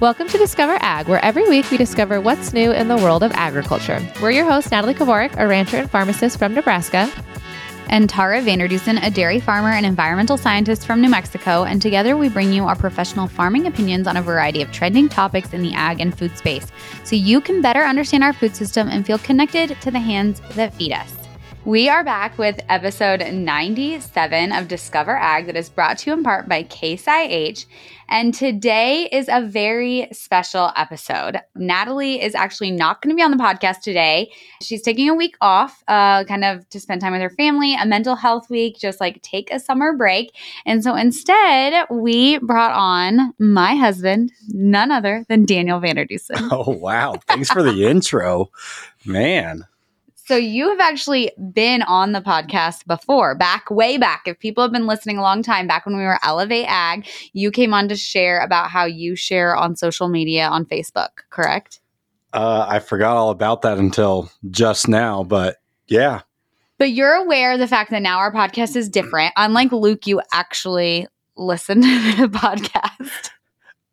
Welcome to Discover Ag, where every week we discover what's new in the world of agriculture. We're your hosts, Natalie Kovarik, a rancher and pharmacist from Nebraska, and Tara Vander Dussen, a dairy farmer and environmental scientist from New Mexico. And together we bring you our professional farming opinions on a variety of trending topics in the ag and food space so you can better understand our food system and feel connected to the hands that feed us. We are back with episode 97 of Discover Ag that is brought to you in part by Case IH. And today is a very special episode. Natalie is actually not going to be on the podcast today. She's taking a week off, uh, kind of to spend time with her family, a mental health week, just like take a summer break. And so instead, we brought on my husband, none other than Daniel Vander Dussen. Oh, wow. Thanks for the intro. Man. So you have actually been on the podcast before, back way back. If people have been listening a long time, back when we were Elevate Ag, you came on to share about how you share on social media on Facebook, correct? Uh, I forgot all about that until just now, but yeah. But you're aware of the fact that now our podcast is different. Unlike Luke, you actually listen to the podcast.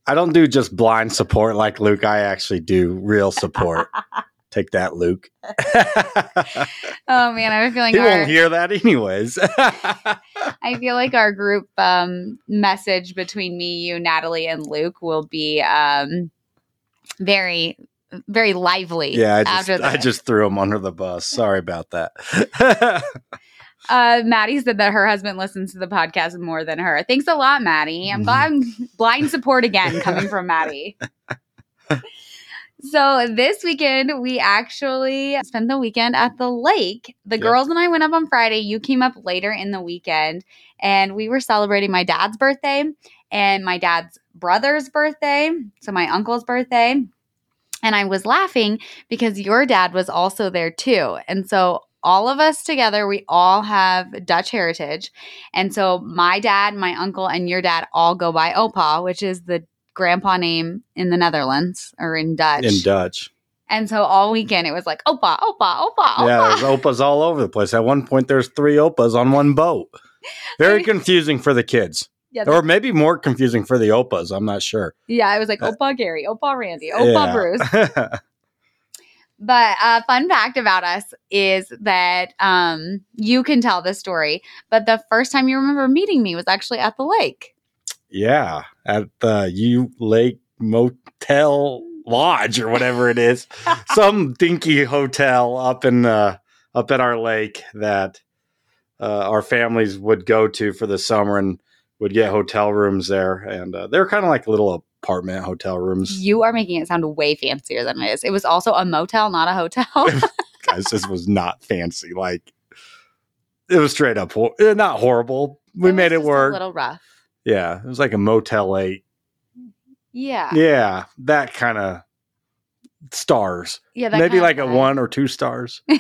I don't do just blind support like Luke. I actually do real support. Take that, Luke. oh man, I have a feeling he our, won't hear that anyways. I feel like our group um, message between me, you, Natalie, and Luke will be um, very, very lively. Yeah, I just, I just threw him under the bus. Sorry about that. Uh, Maddie said that her husband listens to the podcast more than her. Thanks a lot, Maddie. I'm glad I'm blind support again coming from Maddie. So this weekend, we actually spent the weekend at the lake. The yep. girls and I went up on Friday. You came up later in the weekend, and we were celebrating my dad's birthday and my dad's brother's birthday. So my uncle's birthday. And I was laughing because your dad was also there too. And so all of us together, we all have Dutch heritage. And so my dad, my uncle, and your dad all go by Opa, which is the grandpa name in the Netherlands or in Dutch. In Dutch. And so all weekend it was like Opa, Opa, Opa, Opa. Yeah, there's Opas all over the place. At one point, there's three Opas on one boat. Very confusing for the kids. Yeah, or maybe more confusing for the Opas. I'm not sure. Yeah, I was like uh, Opa Gary, Opa Randy, Opa yeah. Bruce. but a uh, fun fact about us is that um, you can tell the story, but the first time you remember meeting me was actually at the lake. Yeah, at the U Lake Motel Lodge or whatever it is, some dinky hotel up in uh, up at our lake that uh, our families would go to for the summer and would get hotel rooms there, and uh, they're kind of like little apartment hotel rooms. You are making it sound way fancier than it is. It was also a motel, not a hotel. Guys, this was not fancy. Like it was straight up, eh, not horrible. We it made it work. A little rough. Yeah, it was like a Motel 8. Yeah. Yeah, that kind of stars. Yeah, maybe like a one or two stars. so,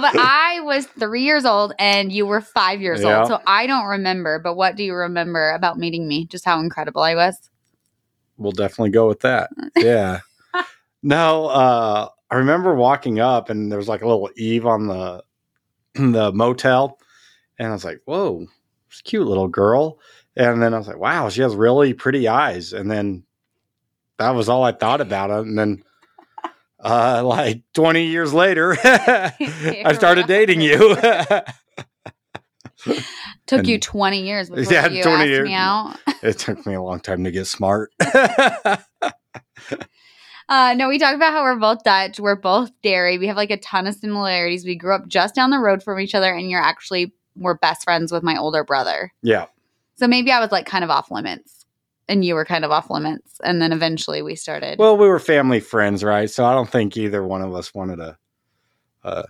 but I was three years old and you were five years yeah. old. So I don't remember. But what do you remember about meeting me? Just how incredible I was. We'll definitely go with that. Yeah. no, uh, I remember walking up and there was like a little Eve on the the motel, and I was like, "Whoa, cute little girl. And then I was like, wow, she has really pretty eyes. And then that was all I thought about it. And then uh, like 20 years later, I started dating you. took and, you 20 years before yeah, you 20 years. me out. it took me a long time to get smart. Uh, no, we talk about how we're both Dutch. We're both dairy. We have like a ton of similarities. We grew up just down the road from each other, and you're actually were best friends with my older brother. Yeah. So maybe I was like kind of off limits and you were kind of off limits. And then eventually we started. Well, we were family friends, right? So I don't think either one of us wanted to uh,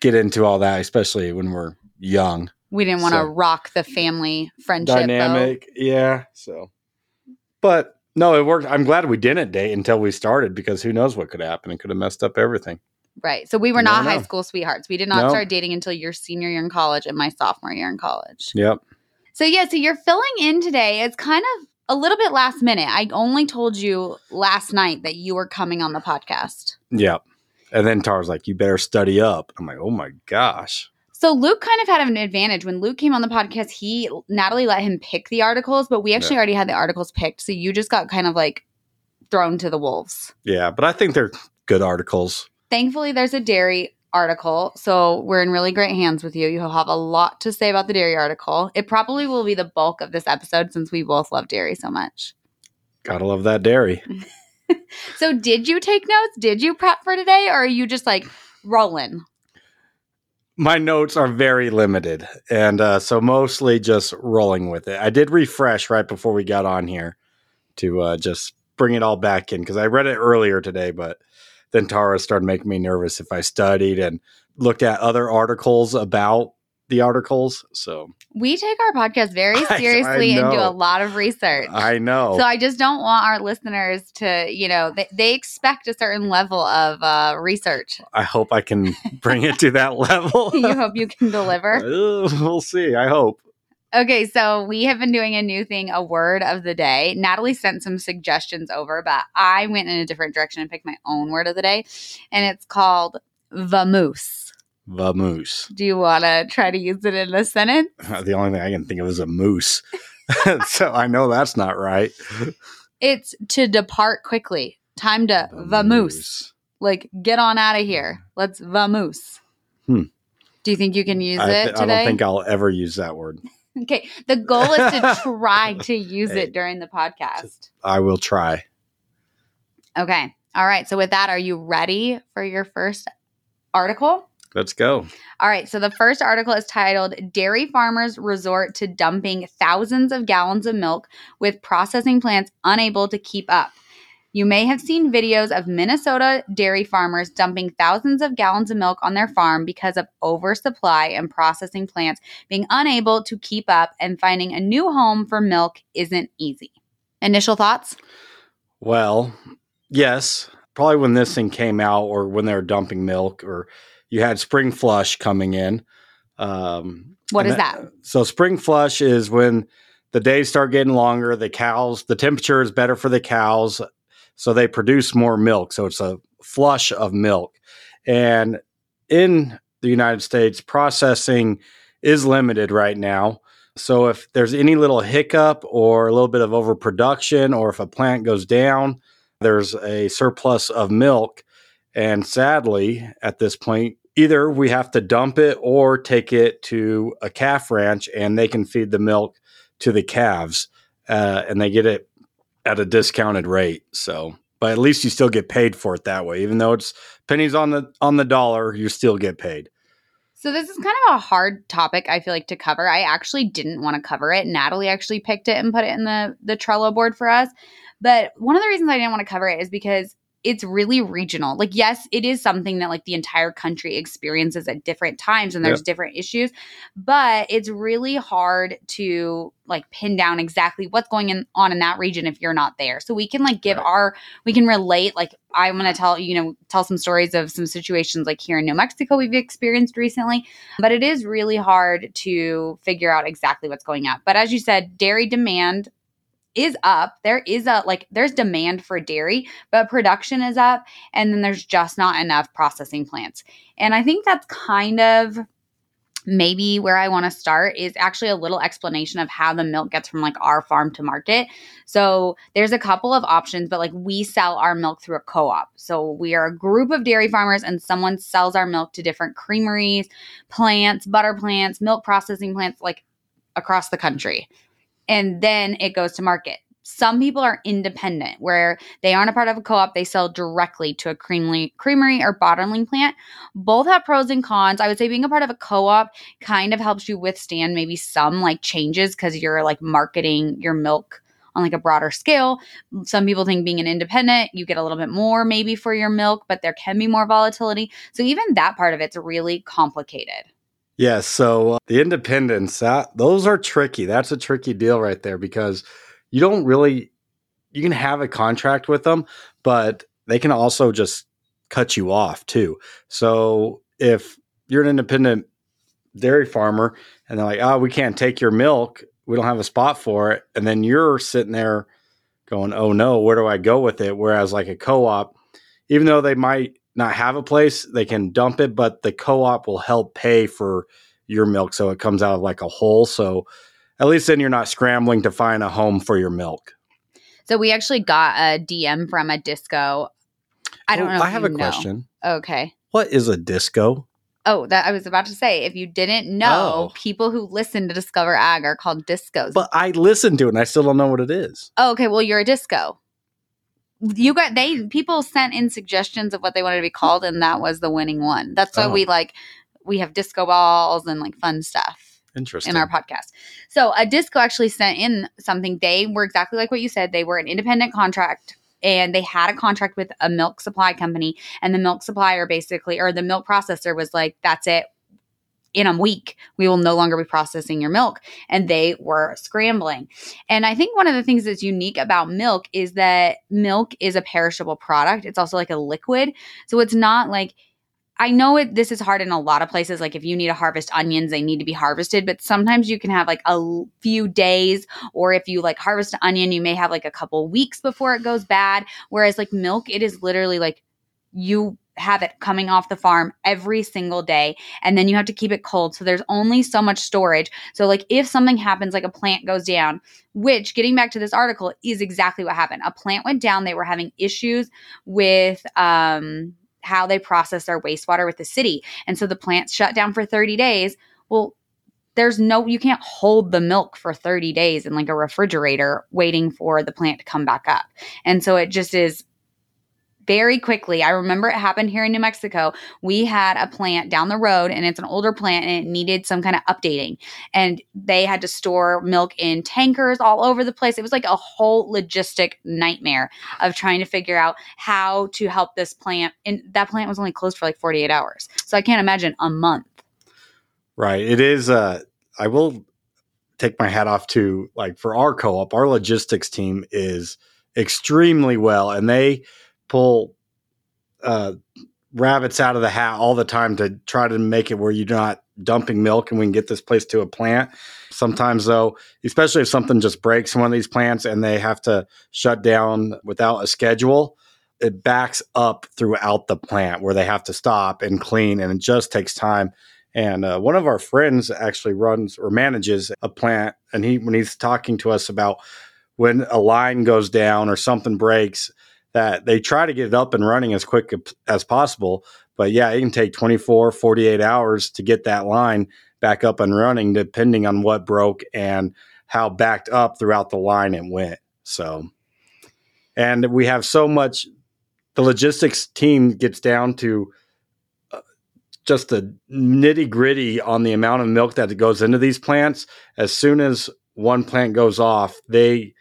get into all that, especially when we're young. We didn't want to so, rock the family friendship dynamic. Though. Yeah. So, but no, it worked. I'm glad we didn't date until we started because who knows what could happen. It could have messed up everything. Right. So we were not high school sweethearts. We did not nope. start dating until your senior year in college and my sophomore year in college. Yep. So yeah, so you're filling in today. It's kind of a little bit last minute. I only told you last night that you were coming on the podcast. Yep. And then Tara's like, "You better study up." I'm like, "Oh my gosh." So Luke kind of had an advantage when Luke came on the podcast. He Natalie let him pick the articles, but we actually Yeah. already had the articles picked. So you just got kind of like thrown to the wolves. Yeah, but I think they're good articles. Thankfully, there's a dairy article, so we're in really great hands with you. You'll have a lot to say about the dairy article. It probably will be the bulk of this episode since we both love dairy so much. Gotta love that dairy. So, did you take notes? Did you prep for today, or are you just like rolling? My notes are very limited, and uh, so mostly just rolling with it. I did refresh right before we got on here to uh, just bring it all back in because I read it earlier today, but then Tara started making me nervous if I studied and looked at other articles about the articles. So We take our podcast very I- I seriously and do a lot of research. I know. So I just don't want our listeners to, you know, they, they expect a certain level of uh, research. I hope I can bring it to that level. you hope you can deliver. Uh, we'll see. I hope. Okay, so we have been doing a new thing, a word of the day. Natalie sent some suggestions over, but I went in a different direction and picked my own word of the day, and it's called vamoose. The moose. Do you want to try to use it in a sentence? The only thing I can think of is a moose. so I know that's not right. It's to depart quickly. Time to vamoose. Like, get on out of here. Let's vamoose. Hmm. Do you think you can use I, it th- I don't think I'll ever use that word. Okay. The goal is to try to use Hey. it during the podcast. I will try. Okay. All right. So, with that, are you ready for your first article? Let's go. All right. So, the first article is titled Dairy Farmers Resort to Dumping Thousands of Gallons of Milk with Processing Plants Unable to Keep Up. You may have seen videos of Minnesota dairy farmers dumping thousands of gallons of milk on their farm because of oversupply and processing plants being unable to keep up, and finding a new home for milk isn't easy. Initial thoughts? Well, yes. Probably when this thing came out or when they were dumping milk or you had spring flush coming in. Um, What and that? So spring flush is when the days start getting longer, the cows, the temperature is better for the cows, so they produce more milk. So it's a flush of milk. And in the United States, processing is limited right now. So if there's any little hiccup or a little bit of overproduction, or if a plant goes down, there's a surplus of milk. And sadly, at this point, either we have to dump it or take it to a calf ranch and they can feed the milk to the calves uh, and they get it at a discounted rate. So, but at least you still get paid for it that way, even though it's pennies on the on the dollar, you still get paid. So this is kind of a hard topic I feel like to cover. I actually didn't want to cover it. Natalie actually picked it and put it in the the Trello board for us. But one of the reasons I didn't want to cover it is because it's really regional. Like yes, it is something that like the entire country experiences at different times and there's different issues, but it's really hard to like pin down exactly what's going in, on in that region if you're not there. So we can like give Right. our we can relate like I'm going to tell you know tell some stories of some situations like here in New Mexico we've experienced recently but it is really hard to figure out exactly what's going up. But as you said, dairy demand is up. There is a like there's demand for dairy, but production is up and then there's just not enough processing plants. And I think that's kind of maybe where I want to start is actually a little explanation of how the milk gets from like our farm to market. So there's a couple of options, but like we sell our milk through a co-op. So we are a group of dairy farmers and someone sells our milk to different creameries, plants, butter plants, milk processing plants like across the country. And then it goes to market. Some people are independent where they aren't a part of a co-op, they sell directly to a creamery, creamery or bottling plant. Both have pros and cons. I would say being a part of a co-op kind of helps you withstand maybe some like changes cuz you're like marketing your milk on like a broader scale. Some people think being an independent, you get a little bit more maybe for your milk, but there can be more volatility. So even that part of it's really complicated. Yes. so uh, the independents, that those are tricky. That's a tricky deal right there because you don't really you can have a contract with them, but they can also just cut you off too. So if you're an independent dairy farmer and they're like, "Oh, we can't take your milk. We don't have a spot for it." And then you're sitting there going, "Oh no, where do I go with it?" Whereas like a co-op, even though they might not have a place, they can dump it, but the co-op will help pay for your milk so it comes out of like a hole. So at least then you're not scrambling to find a home for your milk. So we actually got a DM from a disco. I don't Oh, know. if I have a know. question. Okay. What is a disco? Oh, that I was about to say. If you didn't know, Oh. people who listen to Discover Ag are called discos. But I listened to it and I still don't know what it is. oh, okay. Well, you're a disco. You got they people sent in suggestions of what they wanted to be called, and that was the winning one. That's why Oh. we like we have disco balls and like fun stuff. Interesting. in our podcast. So a disco actually sent in something. They were exactly like what you said. They were an independent contract and they had a contract with a milk supply company. And the milk supplier basically, or the milk processor was like, that's it. In a week, we will no longer be processing your milk. And they were scrambling. And I think one of the things that's unique about milk is that milk is a perishable product. It's also like a liquid. So it's not like I know it this is hard in a lot of places like if you need to harvest onions they need to be harvested but sometimes you can have like a few days or if you like harvest an onion you may have like a couple weeks before it goes bad whereas like milk it is literally like you have it coming off the farm every single day and then you have to keep it cold so there's only so much storage so like if something happens like a plant goes down which getting back to this article is exactly what happened a plant went down they were having issues with um how they process their wastewater with the city. And so the plant shut down for 30 days. Well, there's no, you can't hold the milk for 30 days in like a refrigerator waiting for the plant to come back up. And so it just is very quickly. I remember it happened here in New Mexico. We had a plant down the road and it's an older plant and it needed some kind of updating. And they had to store milk in tankers all over the place. It was like a whole logistic nightmare of trying to figure out how to help this plant. And that plant was only closed for like 48 hours. So I can't imagine a month. Right. It is. Uh, I will take my hat off to like for our co-op. Our logistics team is extremely well, and they pull uh, rabbits out of the hat all the time to try to make it where you're not dumping milk, and we can get this place to a plant. Sometimes, though, especially if something just breaks one of these plants and they have to shut down without a schedule, it backs up throughout the plant where they have to stop and clean, and it just takes time. And uh, one of our friends actually runs or manages a plant, and he when he's talking to us about when a line goes down or something breaks, that they try to get it up and running as quick as possible. But yeah, it can take 24, 48 hours to get that line back up and running, depending on what broke and how backed up throughout the line it went. So, and we have so much, the logistics team gets down to uh, just the nitty gritty on the amount of milk that goes into these plants. As soon as one plant goes off, they,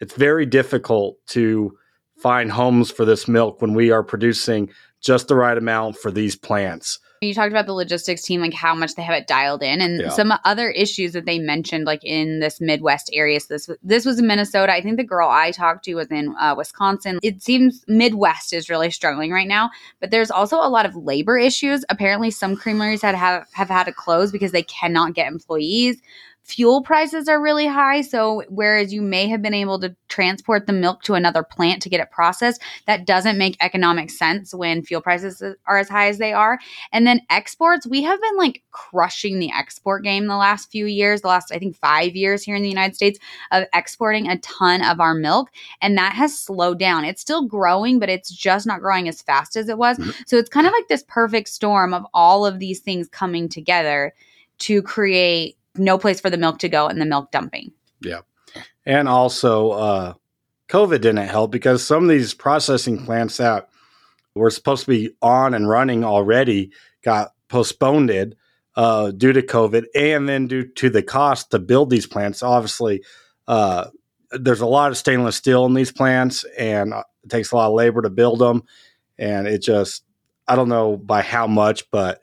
it's very difficult to find homes for this milk when we are producing just the right amount for these plants. You talked about the logistics team, like how much they have it dialed in, and Yeah. some other issues that they mentioned, like in this Midwest area. So this this was in Minnesota. I think the girl I talked to was in uh, Wisconsin. It seems Midwest is really struggling right now, but there's also a lot of labor issues. Apparently, some creameries had have, have had to close because they cannot get employees. Fuel prices are really high. So, whereas you may have been able to transport the milk to another plant to get it processed, that doesn't make economic sense when fuel prices are as high as they are. And then exports, we have been like crushing the export game the last few years, the last, I think, five years here in the United States of exporting a ton of our milk. And that has slowed down. It's still growing, but it's just not growing as fast as it was. Mhm. So it's kind of like this perfect storm of all of these things coming together to create no place for the milk to go and the milk dumping. Yeah. And also, uh, COVID didn't help because some of these processing plants that were supposed to be on and running already got postponed uh, due to COVID and then due to the cost to build these plants. Obviously, uh, there's a lot of stainless steel in these plants and uh, it takes a lot of labor to build them. And it just, I don't know by how much, but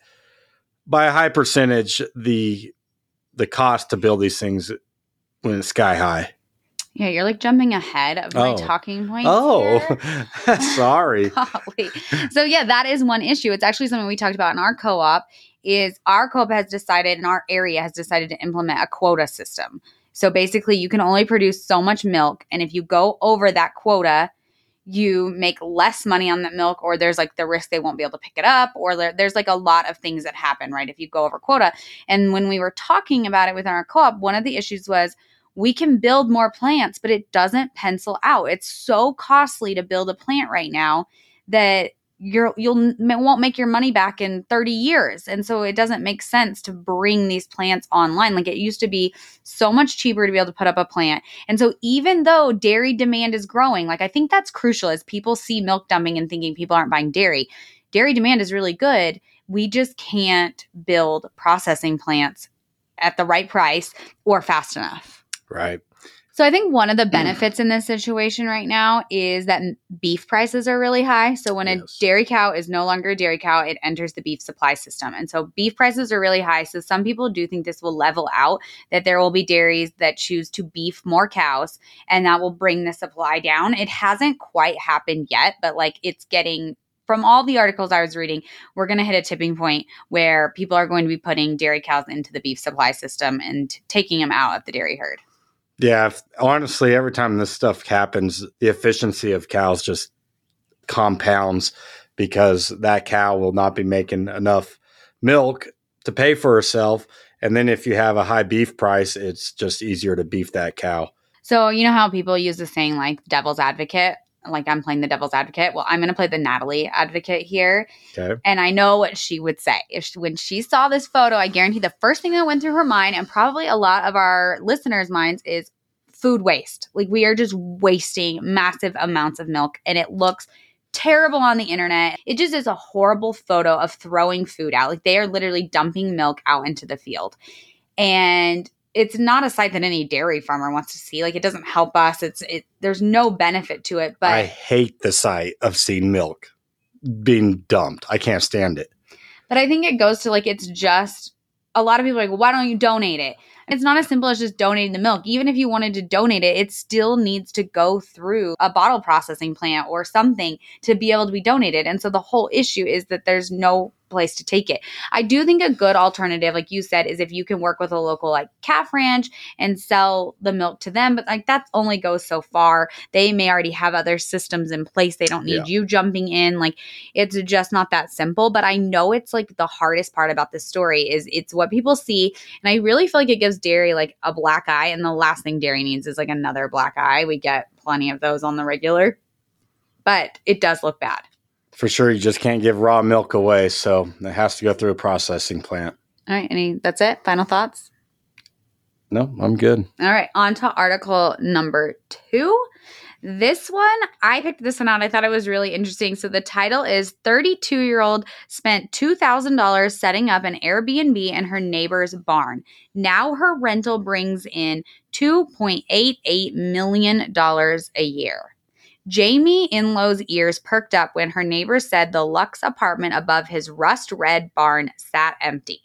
by a high percentage, the the cost to build these things went sky high. Yeah, you're like jumping ahead of my Oh. talking point. Oh, sorry. So yeah, that is one issue. It's actually something we talked about in our co-op. Is our co-op has decided, and our area has decided to implement a quota system. So basically, you can only produce so much milk, and if you go over that quota, you make less money on that milk or there's like the risk they won't be able to pick it up or there, there's like a lot of things that happen right if you go over quota. And when we were talking about it within our co-op one of the issues was we can build more plants but it doesn't pencil out. It's so costly to build a plant right now that you're you'll won't make your money back in 30 years. And so it doesn't make sense to bring these plants online. Like it used to be so much cheaper to be able to put up a plant. And so even though dairy demand is growing like i think that's crucial as people see milk dumping and thinking people aren't buying dairy. Dairy demand is really good. We just can't build processing plants at the right price or fast enough. Right. So I think one of the mm. benefits in this situation right now is that beef prices are really high. So when a dairy cow is no longer a dairy cow, it enters the beef supply system. And so beef prices are really high. So some people do think this will level out, that there will be dairies that choose to beef more cows and that will bring the supply down. It hasn't quite happened yet, but like it's getting from all the articles I was reading, we're going to hit a tipping point where people are going to be putting dairy cows into the beef supply system and taking them out of the dairy herd. Yeah. honestly, every time this stuff happens, the efficiency of cows just compounds because that cow will not be making enough milk to pay for herself. And then if you have a high beef price, it's just easier to beef that cow. So you know how people use the saying like devil's advocate? Like I'm playing the devil's advocate. Well, I'm going to play the Natalie advocate here. Okay. And I know what she would say. If she, when she saw this photo, I guarantee the first thing that went through her mind and probably a lot of our listeners' minds is food waste. Like we are just wasting massive amounts of milk and it looks terrible on the internet. It just is a horrible photo of throwing food out. Like they are literally dumping milk out into the field. And it's not a sight that any dairy farmer wants to see. Like it doesn't help us. It's it there's no benefit to it, but I hate the sight of seeing milk being dumped. I can't stand it. But I think it goes to like it's just a lot of people are like, why don't you donate it? It's not as simple as just donating the milk. Even if you wanted to donate it, it still needs to go through a bottle processing plant or something to be able to be donated. And so the whole issue is that there's no place to take it. I do think a good alternative, like you said, is if you can work with a local like calf ranch and sell the milk to them. But like that only goes so far. They may already have other systems in place. They don't need Yeah. you jumping in. Like it's just not that simple. But I know it's like the hardest part about this story is it's what people see. And I really feel like it gives dairy like a black eye. And the last thing dairy needs is like another black eye. We get plenty of those on the regular. But it does look bad. For sure, you just can't give raw milk away. So it has to go through a processing plant. All right. Any that's it? Final thoughts? No, I'm good. All right, on to article number two. This one, I picked this one out. I thought it was really interesting. So the title is 32 year old spent $2,000 setting up an Airbnb in her neighbor's barn. Now her rental brings in $2.88 million a year. Jamie Inlow's ears perked up when her neighbor said the Lux apartment above his rust red barn sat empty.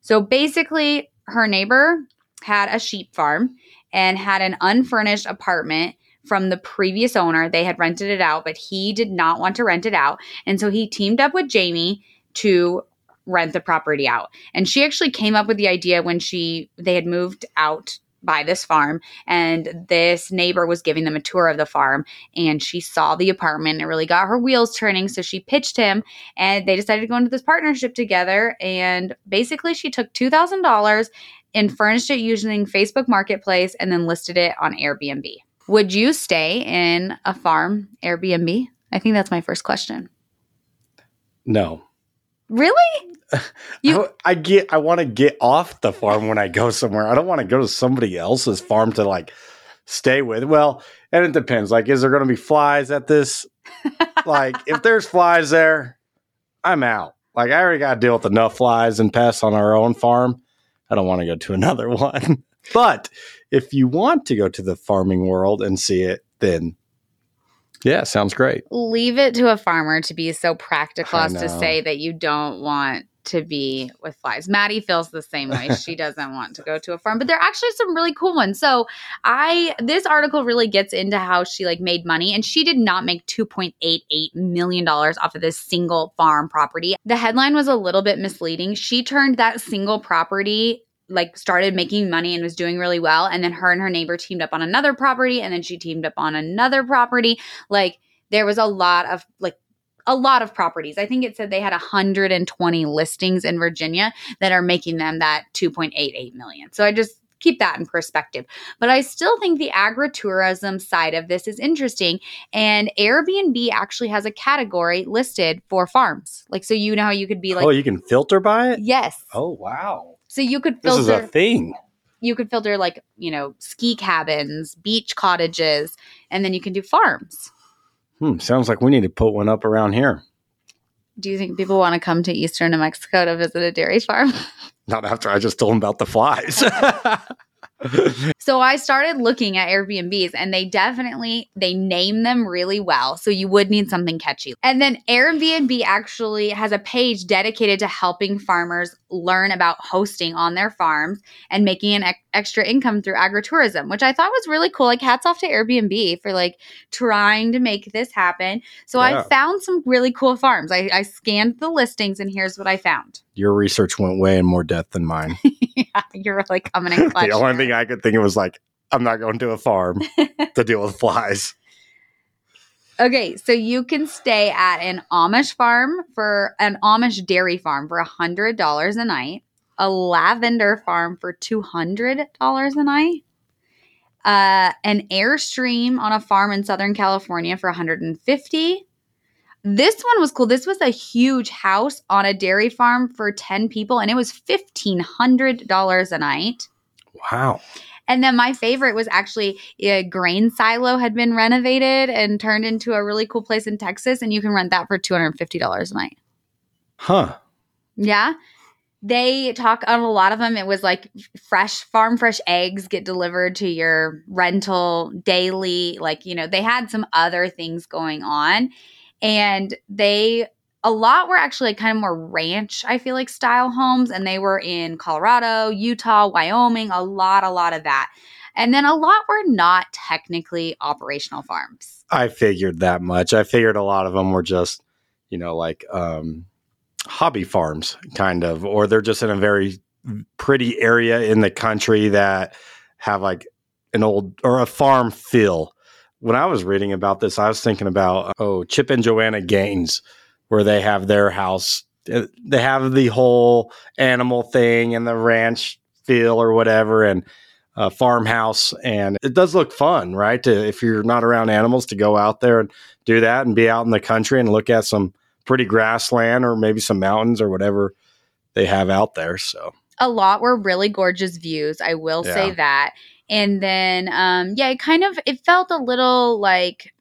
So basically, her neighbor had a sheep farm and had an unfurnished apartment from the previous owner. They had rented it out, but he did not want to rent it out. And so he teamed up with Jamie to rent the property out. And she actually came up with the idea when she they had moved out by this farm and this neighbor was giving them a tour of the farm and she saw the apartment and it really got her wheels turning so she pitched him and they decided to go into this partnership together and basically she took $2000 and furnished it using Facebook Marketplace and then listed it on Airbnb. Would you stay in a farm Airbnb? I think that's my first question. No. Really? You- I, I get I want to get off the farm when I go somewhere. I don't want to go to somebody else's farm to like stay with. Well, and it depends. Like, is there going to be flies at this? like, if there's flies there, I'm out. Like, I already got to deal with enough flies and pests on our own farm. I don't want to go to another one. but if you want to go to the farming world and see it, then yeah, sounds great. Leave it to a farmer to be so practical as to say that you don't want to be with flies. Maddie feels the same way. She doesn't want to go to a farm, but there are actually some really cool ones. So I this article really gets into how she like made money and she did not make 2.88 million dollars off of this single farm property. The headline was a little bit misleading. She turned that single property like started making money and was doing really well and then her and her neighbor teamed up on another property and then she teamed up on another property like there was a lot of like a lot of properties. I think it said they had 120 listings in Virginia that are making them that 2.88 million. So I just keep that in perspective. But I still think the agritourism side of this is interesting. And Airbnb actually has a category listed for farms. Like, so you know how you could be like, oh, you can filter by it. yes. Oh wow, So you could filter. this is a thing. you could filter like you know ski cabins beach cottages and then you can do farms Hmm, sounds like we need to put one up around here. do you think people want to come to eastern new mexico to visit a dairy farm Not after I just told them about the flies. so i started looking at airbnbs and they definitely they name them really well so you would need something catchy. And then airbnb actually has a page dedicated to helping farmers learn about hosting on their farms and making an ex- extra income through agritourism which i thought was really cool. Like hats off to airbnb for like trying to make this happen. So Yeah. i found some really cool farms. I, I scanned the listings and here's what i found Your research went way in more depth than mine. yeah, you're really coming in clutch the only thing I could think of was like, I'm not going to a farm to deal with flies. Okay, so you can stay at an Amish farm for an Amish dairy farm for hundred dollars a night, a lavender farm for two hundred dollars a night, uh, an airstream on a farm in Southern California for 150. This one was cool. This was a huge house on a dairy farm for 10 people, and it was $1,500 a night. Wow. And then my favorite was actually a grain silo had been renovated and turned into a really cool place in Texas, and you can rent that for two hundred and fifty dollars a night. Huh. Yeah, they talk on a lot of them. It was like fresh farm fresh eggs get delivered to your rental daily. Like you know, they had some other things going on, and they a lot were actually kind of more ranch, I feel like style homes, and they were in Colorado, Utah, Wyoming, a lot, a lot of that. And then a lot were not technically operational farms. I figured that much. I figured a lot of them were just, you know, like um, hobby farms, kind of, or they're just in a very pretty area in the country that have like an old or a farm feel. When I was reading about this, I was thinking about, oh, Chip and Joanna Gaines, where they have their house. Uh, They have the whole animal thing and the ranch feel or whatever. And uh, farmhouse, and it does look fun, right? To, if you're not around animals, to go out there and do that, and be out in the country and look at some pretty grassland or maybe some mountains or whatever they have out there. So a lot were really gorgeous views i will say that and then um yeah it kind of it felt a little like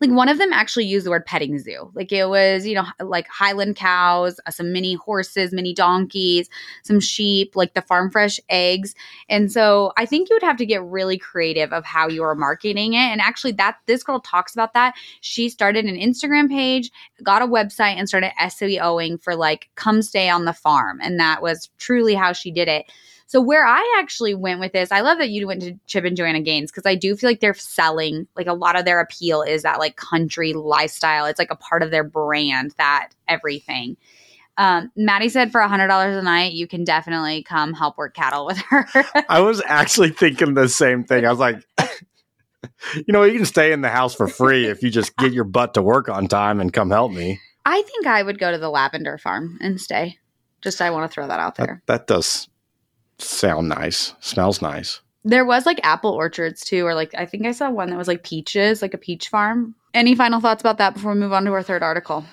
like one of them actually used the word petting zoo like it was you know like highland cows uh, some mini horses mini donkeys some sheep like the farm fresh eggs and so i think you would have to get really creative of how you are marketing it and actually that this girl talks about that she started an instagram page got a website and started SEOing for like come stay on the farm. And that was truly how she did it. So where I actually went with this, I love that you went to Chip and Joanna Gaines because I do feel like they're selling like a lot of their appeal is that like country lifestyle. It's like a part of their brand, that everything. Um, Maddie said for a hundred dollars a night, you can definitely come help work cattle with her. I was actually thinking the same thing. I was like, you know, you can stay in the house for free if you just get your butt to work on time and come help me. I think I would go to the lavender farm and stay. Just I want to throw that out That, there. that does sound nice. Smells nice. There was like apple orchards too, or like I think I saw one that was like peaches, like a peach farm. Any final thoughts about that before we move on to our third article?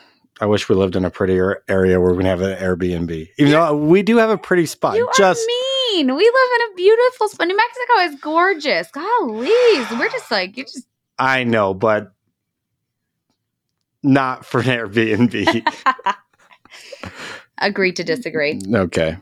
I wish we lived in a prettier area where we can have an Airbnb. Even though we do have a pretty spot. you just mean. We live in a beautiful spot. New Mexico is gorgeous. Golly, we're just like you just. I know, but not for an Airbnb. Agree to disagree. okay.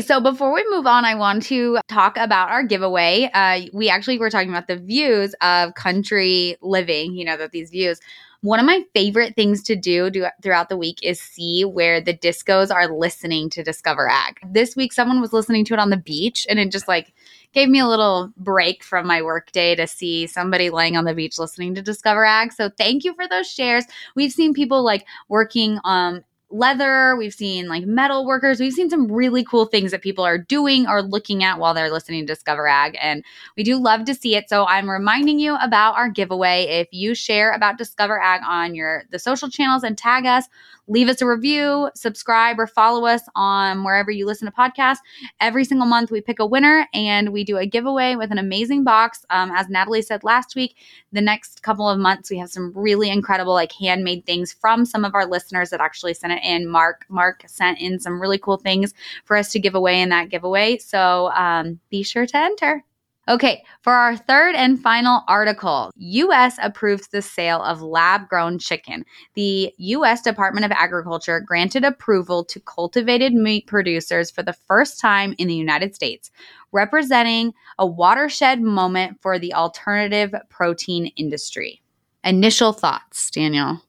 So before we move on, I want to talk about our giveaway. Uh, we actually were talking about the views of country living. You know that these views. One of my favorite things to do, do throughout the week is see where the discos are listening to Discover Ag. This week, someone was listening to it on the beach, and it just like gave me a little break from my workday to see somebody laying on the beach listening to Discover Ag. So thank you for those shares. We've seen people like working um leather, we've seen like metal workers, we've seen some really cool things that people are doing or looking at while they're listening to Discover Ag. And we do love to see it. So I'm reminding you about our giveaway. If you share about Discover Ag on your the social channels and tag us, leave us a review, subscribe, or follow us on wherever you listen to podcasts. Every single month, we pick a winner and we do a giveaway with an amazing box. Um, as Natalie said last week, the next couple of months, we have some really incredible, like handmade things from some of our listeners that actually sent it in. Mark, Mark sent in some really cool things for us to give away in that giveaway. So um, be sure to enter. Okay, for our third and final article, US approves the sale of lab grown chicken. The US Department of Agriculture granted approval to cultivated meat producers for the first time in the United States, representing a watershed moment for the alternative protein industry. Initial thoughts, Daniel.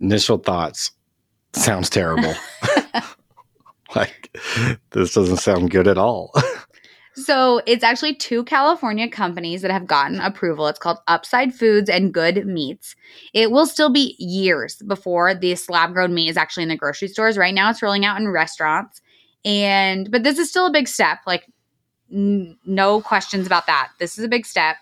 Initial thoughts. Sounds terrible. like, this doesn't sound good at all. So it's actually two California companies that have gotten approval. It's called Upside Foods and Good Meats. It will still be years before this lab grown meat is actually in the grocery stores. Right now, it's rolling out in restaurants, and but this is still a big step. Like, n- no questions about that. This is a big step.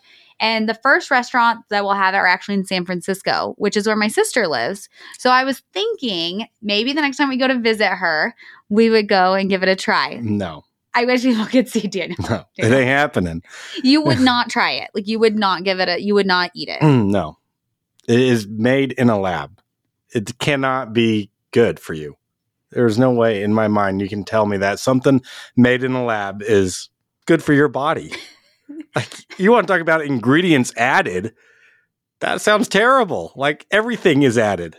And the first restaurant that we'll have are actually in San Francisco, which is where my sister lives. So I was thinking maybe the next time we go to visit her, we would go and give it a try. No, I wish people could see Daniel. no, it ain't happening. You would not try it. Like you would not give it a you would not eat it. Mm, no, it is made in a lab. It cannot be good for you. There's no way in my mind you can tell me that something made in a lab is good for your body. like you want to talk about ingredients added? That sounds terrible. Like everything is added.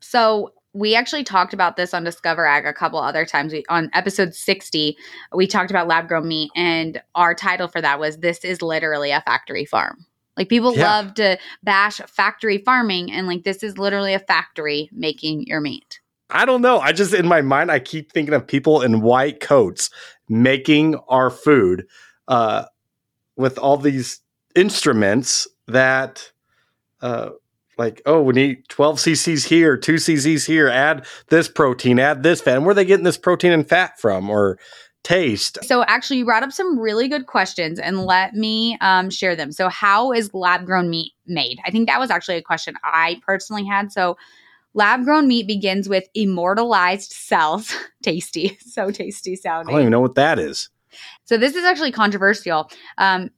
So we actually talked about this on Discover Ag a couple other times. We, on episode 60, we talked about lab grown meat, and our title for that was This is literally a factory farm. Like people Yeah. love to bash factory farming, and like this is literally a factory making your meat. I don't know. I just in my mind I keep thinking of people in white coats making our food uh, with all these instruments that uh, like oh we need 12 cc's here 2 cc's here add this protein add this fat and where are they getting this protein and fat from or taste So, actually, you brought up some really good questions, and let me um, share them. So, how is lab grown meat made? I think that was actually a question I personally had. So, lab grown meat begins with immortalized cells. tasty, so tasty sounding. i don't even know what that is So this is actually controversial. Um,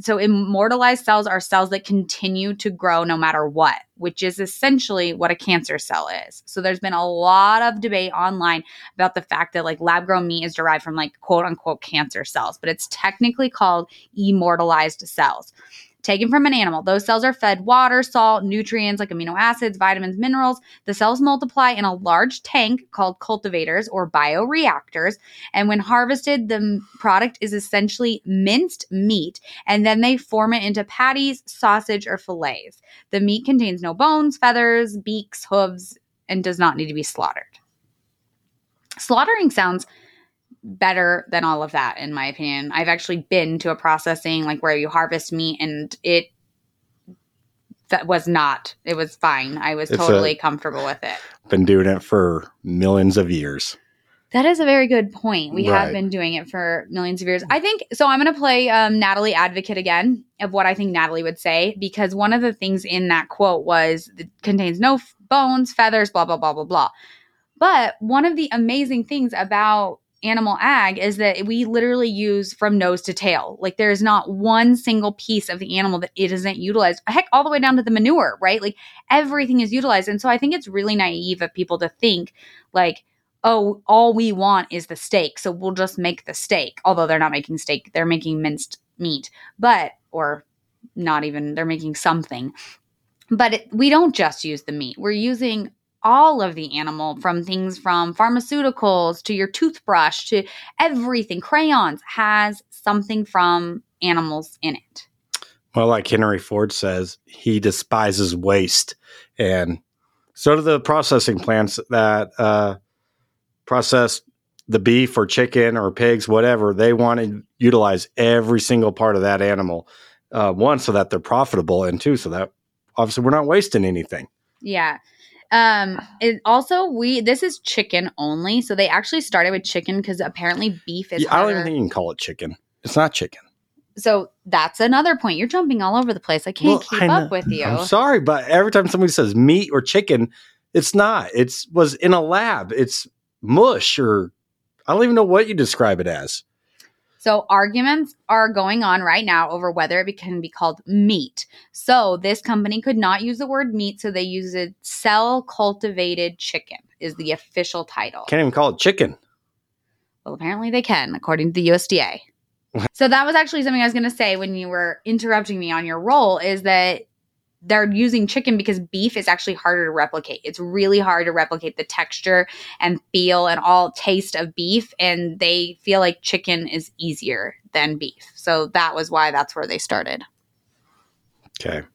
so immortalized cells are cells that continue to grow no matter what, which is essentially what a cancer cell is. So there's been a lot of debate online about the fact that like lab grown meat is derived from like quote unquote cancer cells, but it's technically called immortalized cells. Taken from an animal, those cells are fed water, salt, nutrients like amino acids, vitamins, minerals. The cells multiply in a large tank called cultivators or bioreactors. And when harvested, the product is essentially minced meat, and then they form it into patties, sausage, or fillets. The meat contains no bones, feathers, beaks, hooves, and does not need to be slaughtered. Slaughtering sounds better than all of that, in my opinion. I've actually been to a processing like where you harvest meat, and it that was not. It was fine. I was It's a- totally comfortable with it. been doing it for millions of years That is a very good point. We have been doing it for millions of years. I think so. I'm going to play um, Natalie advocate again of what I think Natalie would say because one of the things in that quote was it contains no f- bones, feathers, blah blah blah blah blah. But one of the amazing things about animal ag is that we literally use from nose to tail. Like there is not one single piece of the animal that it isn't utilized. Heck, all the way down to the manure, right? Like everything is utilized. And so I think it's really naive of people to think like oh, all we want is the steak, so we'll just make the steak. Although they're not making steak, they're making minced meat, but, or not even, they're making something. But it, we don't just use the meat, we're using all of the animal from things from pharmaceuticals to your toothbrush to everything. Crayons has something from animals in it. Well, like Henry Ford says, he despises waste. And so do the processing plants that uh, process the beef or chicken or pigs, whatever. They want to utilize every single part of that animal. Uh, one, so that they're profitable, and two, so that obviously we're not wasting anything. Yeah. Um, it also we this is chicken only, so they actually started with chicken because apparently beef is. Yeah, I don't even think you can call it chicken. It's not chicken. so that's another point. You're jumping all over the place. I can't Well, keep I up with you. I'm sorry, but every time somebody says meat or chicken, it's not. It's was in a lab. It's mush or I don't even know what you describe it as. So arguments are going on right now over whether it can be called meat. So this company could not use the word meat, so they use it cell cultivated chicken is the official title. Can't even call it chicken. Well, apparently they can, according to the USDA. so that was actually something I was going to say when you were interrupting me on your role is that they're using chicken because beef is actually harder to replicate. It's really hard to replicate the texture and feel and all taste of beef and they feel like chicken is easier than beef. So that was why that's where they started. Okay.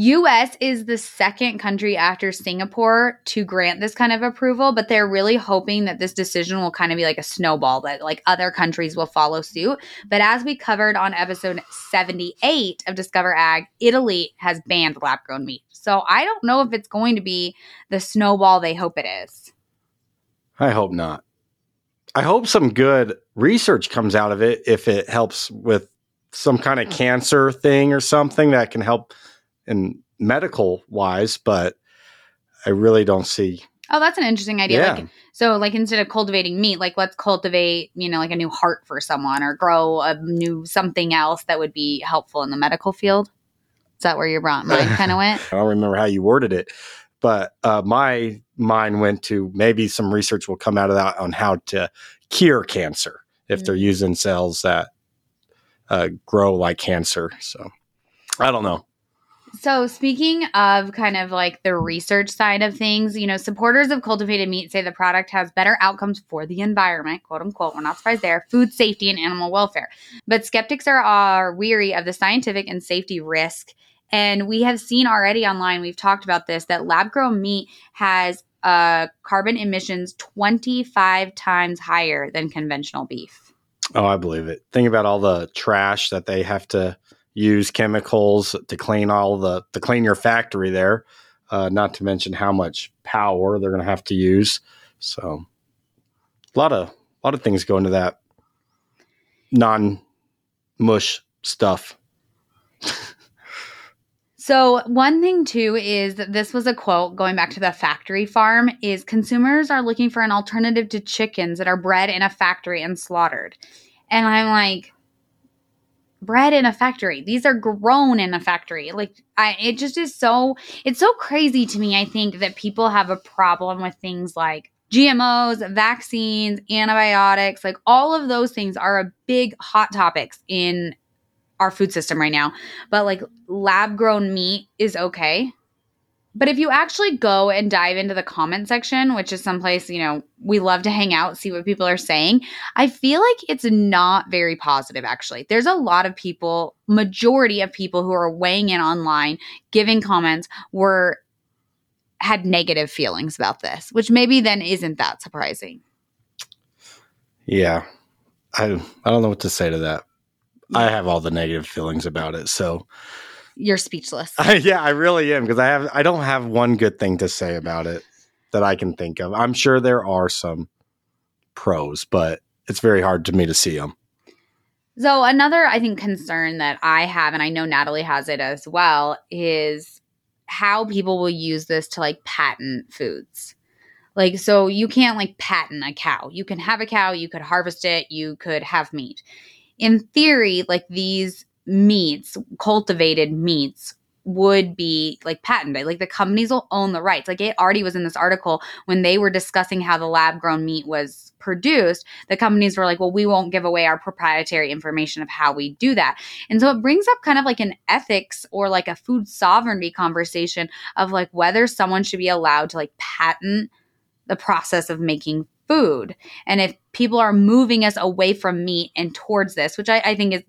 US is the second country after Singapore to grant this kind of approval, but they're really hoping that this decision will kind of be like a snowball that like other countries will follow suit. But as we covered on episode 78 of Discover Ag, Italy has banned lab grown meat. So I don't know if it's going to be the snowball they hope it is. I hope not. I hope some good research comes out of it if it helps with some kind of mm. cancer thing or something that can help in medical wise, but I really don't see. Oh, that's an interesting idea. Yeah. Like so like instead of cultivating meat, like let's cultivate, you know, like a new heart for someone or grow a new something else that would be helpful in the medical field. Is that where your mind kind of went? I don't remember how you worded it, but uh, my mind went to maybe some research will come out of that on how to cure cancer if they're using cells that uh, grow like cancer. So I don't know. So, speaking of kind of like the research side of things, you know, supporters of cultivated meat say the product has better outcomes for the environment, quote unquote. We're not surprised there, food safety and animal welfare. But skeptics are, are weary of the scientific and safety risk. And we have seen already online, we've talked about this, that lab grown meat has uh, carbon emissions 25 times higher than conventional beef. Oh, I believe it. Think about all the trash that they have to use chemicals to clean all the to clean your factory there. Uh, not to mention how much power they're going to have to use. So, a lot of a lot of things go into that non mush stuff. So, one thing too is that this was a quote going back to the factory farm is consumers are looking for an alternative to chickens that are bred in a factory and slaughtered. And I'm like bred in a factory. These are grown in a factory. Like I it just is so it's so crazy to me I think that people have a problem with things like GMOs, vaccines, antibiotics, like all of those things are a big hot topics in our food system right now. But like lab grown meat is okay. But if you actually go and dive into the comment section, which is someplace, you know, we love to hang out, see what people are saying, I feel like it's not very positive actually. There's a lot of people, majority of people who are weighing in online, giving comments were had negative feelings about this, which maybe then isn't that surprising. Yeah, I I don't know what to say to that. I have all the negative feelings about it. So You're speechless. yeah, I really am because I have I don't have one good thing to say about it that I can think of. I'm sure there are some pros, but it's very hard to me to see them. So another I think concern that I have and I know Natalie has it as well is how people will use this to like patent foods. Like so you can't like patent a cow. You can have a cow, you could harvest it, you could have meat. In theory, like these meats, cultivated meats would be like patented. Like the companies will own the rights. Like it already was in this article when they were discussing how the lab grown meat was produced, the companies were like, well, we won't give away our proprietary information of how we do that. And so it brings up kind of like an ethics or like a food sovereignty conversation of like whether someone should be allowed to like patent the process of making food. And if people are moving us away from meat and towards this, which I, I think is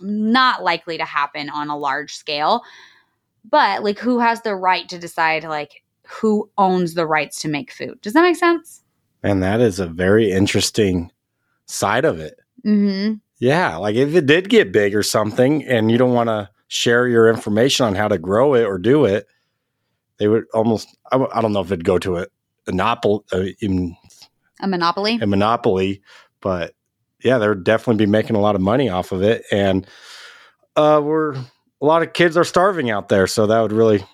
not likely to happen on a large scale, but like who has the right to decide like who owns the rights to make food? Does that make sense? And that is a very interesting side of it. Mm-hmm. Yeah, like if it did get big or something and you don't want to share your information on how to grow it or do it, they would almost. I, w- I don't know if it'd go to a, a, nopol, uh, in, A monopoly. a monopoly, but yeah, they'd definitely be making a lot of money off of it. And uh, we're a lot of kids are starving out there, so that would really.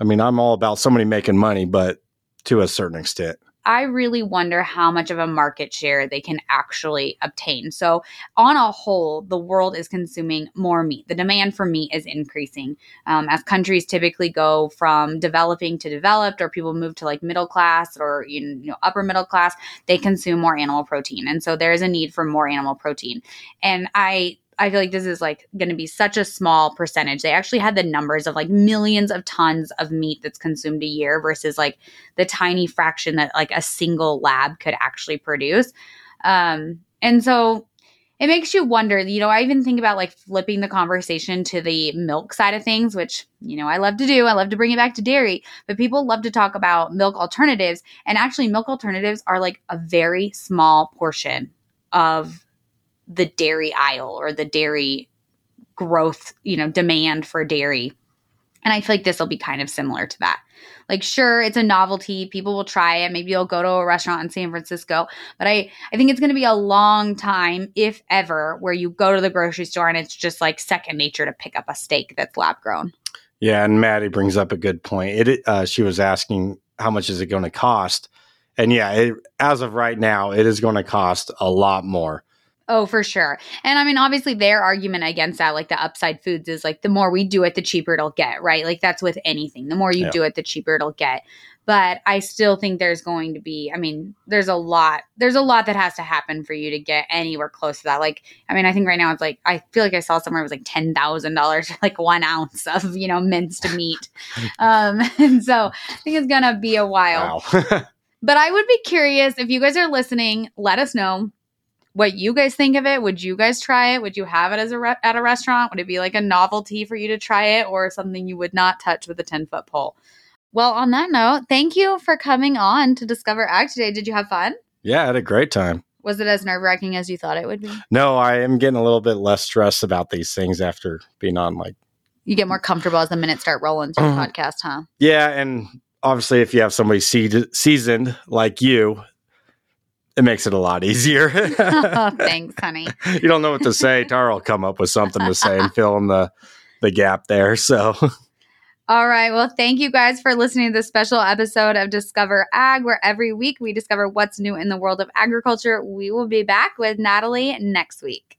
I mean, I'm all about somebody making money, but to a certain extent. I really wonder how much of a market share they can actually obtain. So, on a whole, the world is consuming more meat. The demand for meat is increasing um, as countries typically go from developing to developed, or people move to like middle class or you know upper middle class. They consume more animal protein, and so there is a need for more animal protein. And I I feel like this is like going to be such a small percentage. They actually had the numbers of like millions of tons of meat that's consumed a year versus like the tiny fraction that like a single lab could actually produce. Um, and so it makes you wonder, you know, I even think about like flipping the conversation to the milk side of things, which, you know, I love to do. I love to bring it back to dairy, but people love to talk about milk alternatives. And actually, milk alternatives are like a very small portion of the dairy aisle or the dairy growth, you know, demand for dairy. And I feel like this will be kind of similar to that. Like, sure, it's a novelty. People will try it. Maybe you'll go to a restaurant in San Francisco. But I, I think it's going to be a long time, if ever, where you go to the grocery store and it's just like second nature to pick up a steak that's lab grown. Yeah, and Maddie brings up a good point. It uh, she was asking how much is it going to cost, and yeah, it, as of right now, it is going to cost a lot more. Oh, for sure. And I mean, obviously, their argument against that, like the upside foods, is like the more we do it, the cheaper it'll get, right? Like that's with anything. The more you Yeah. do it, the cheaper it'll get. But I still think there's going to be, I mean, there's a lot, there's a lot that has to happen for you to get anywhere close to that. Like, I mean, I think right now it's like, I feel like I saw somewhere it was like $10,000 for like one ounce of, you know, minced meat. um, and so I think it's going to be a while. Wow. But I would be curious if you guys are listening, let us know what you guys think of it. Would you guys try it? Would you have it as a re- at a restaurant? Would it be like a novelty for you to try it or something you would not touch with a 10 foot pole? Well, on that note, thank you for coming on to Discover Ag today. Did you have fun? yeah, I had a great time. Was it as nerve wracking as you thought it would be? No, I am getting a little bit less stressed about these things after being on like You get more comfortable as the minutes start rolling through the mm. podcast, huh? yeah, and obviously if you have somebody seed- seasoned like you, it makes it a lot easier. oh, thanks, honey. you don't know what to say. Tara will come up with something to say and fill in the the gap there. So All right. Well, thank you guys for listening to this special episode of Discover Ag, where every week we discover what's new in the world of agriculture. We will be back with Natalie next week.